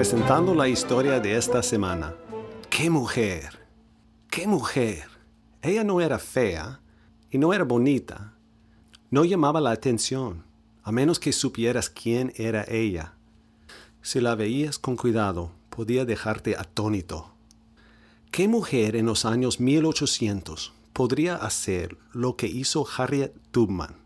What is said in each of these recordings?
presentando la historia de esta semana. ¡Qué mujer! ¡Qué mujer! Ella no era fea y no era bonita. No llamaba la atención, a menos que supieras quién era ella. Si la veías con cuidado, podía dejarte atónito. ¿Qué mujer en los años 1800 podría hacer lo que hizo Harriet Tubman?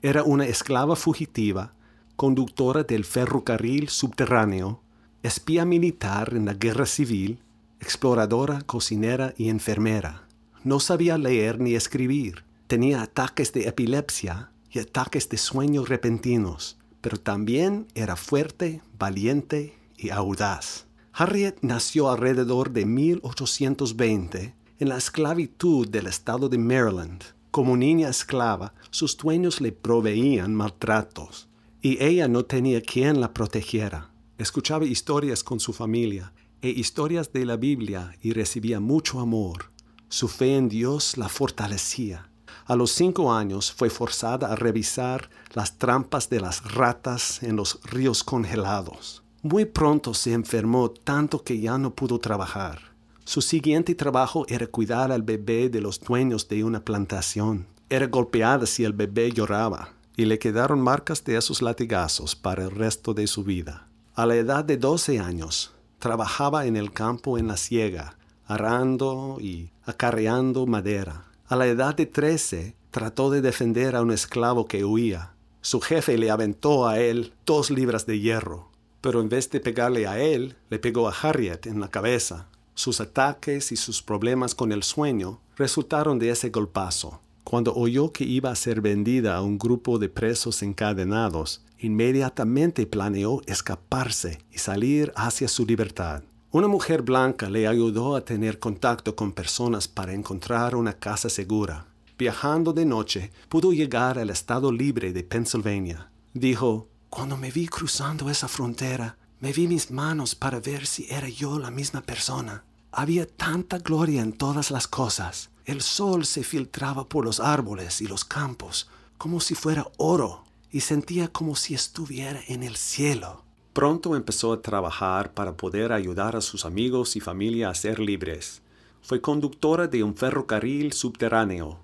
Era una esclava fugitiva, conductora del ferrocarril subterráneo, espía militar en la guerra civil, exploradora, cocinera y enfermera. No sabía leer ni escribir. Tenía ataques de epilepsia y ataques de sueños repentinos, pero también era fuerte, valiente y audaz. Harriet nació alrededor de 1820 en la esclavitud del estado de Maryland. Como niña esclava, sus dueños le proveían maltratos y ella no tenía quien la protegiera. Escuchaba historias con su familia e historias de la Biblia y recibía mucho amor. Su fe en Dios la fortalecía. A los cinco años fue forzada a revisar las trampas de las ratas en los ríos congelados. Muy pronto se enfermó tanto que ya no pudo trabajar. Su siguiente trabajo era cuidar al bebé de los dueños de una plantación. Era golpeada si el bebé lloraba, y le quedaron marcas de esos latigazos para el resto de su vida. A la edad de 12 años, trabajaba en el campo en la siega, arando y acarreando madera. A la edad de 13, trató de defender a un esclavo que huía. Su jefe le aventó a él dos libras de hierro, pero en vez de pegarle a él, le pegó a Harriet en la cabeza. Sus ataques y sus problemas con el sueño resultaron de ese golpazo. Cuando oyó que iba a ser vendida a un grupo de presos encadenados, inmediatamente planeó escaparse y salir hacia su libertad. Una mujer blanca le ayudó a tener contacto con personas para encontrar una casa segura. Viajando de noche, pudo llegar al estado libre de Pennsylvania. Dijo, Cuando me vi cruzando esa frontera, me vi mis manos para ver si era yo la misma persona. Había tanta gloria en todas las cosas. El sol se filtraba por los árboles y los campos como si fuera oro y sentía como si estuviera en el cielo. Pronto empezó a trabajar para poder ayudar a sus amigos y familia a ser libres. Fue conductora de un ferrocarril subterráneo.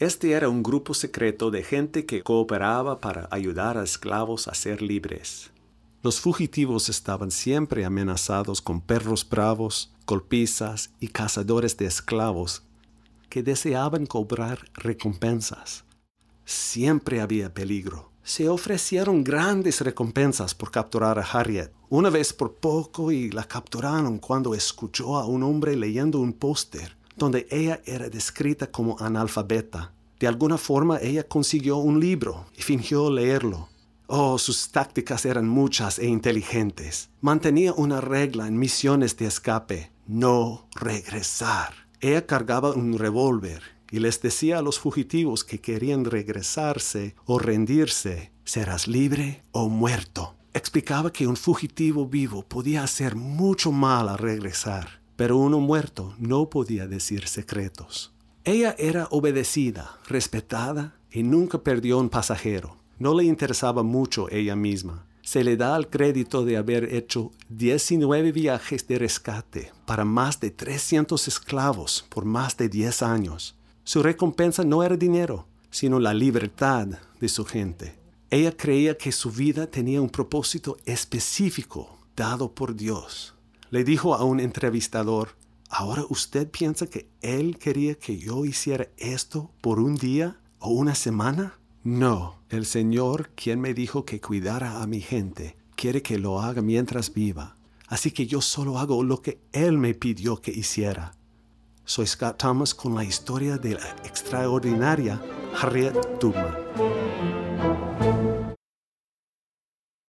Este era un grupo secreto de gente que cooperaba para ayudar a esclavos a ser libres. Los fugitivos estaban siempre amenazados con perros bravos, golpizas y cazadores de esclavos que deseaban cobrar recompensas. Siempre había peligro. Se ofrecieron grandes recompensas por capturar a Harriet. Una vez por poco y la capturaron cuando escuchó a un hombre leyendo un póster donde ella era descrita como analfabeta. De alguna forma ella consiguió un libro y fingió leerlo. Oh, sus tácticas eran muchas e inteligentes. Mantenía una regla en misiones de escape, no regresar. Ella cargaba un revólver y les decía a los fugitivos que querían regresarse o rendirse, serás libre o muerto. Explicaba que un fugitivo vivo podía hacer mucho mal al regresar, pero uno muerto no podía decir secretos. Ella era obedecida, respetada y nunca perdió un pasajero. No le interesaba mucho ella misma se le da el crédito de haber hecho 19 viajes de rescate para más de 300 esclavos por más de 10 años. Su recompensa no era dinero, sino la libertad de su gente. Ella creía que su vida tenía un propósito específico dado por Dios. Le dijo a un entrevistador, ¿ahora usted piensa que Él quería que yo hiciera esto por un día o una semana? No, el Señor, quien me dijo que cuidara a mi gente, quiere que lo haga mientras viva. Así que yo solo hago lo que Él me pidió que hiciera. Soy Scott Thomas con la historia de la extraordinaria Harriet Tubman.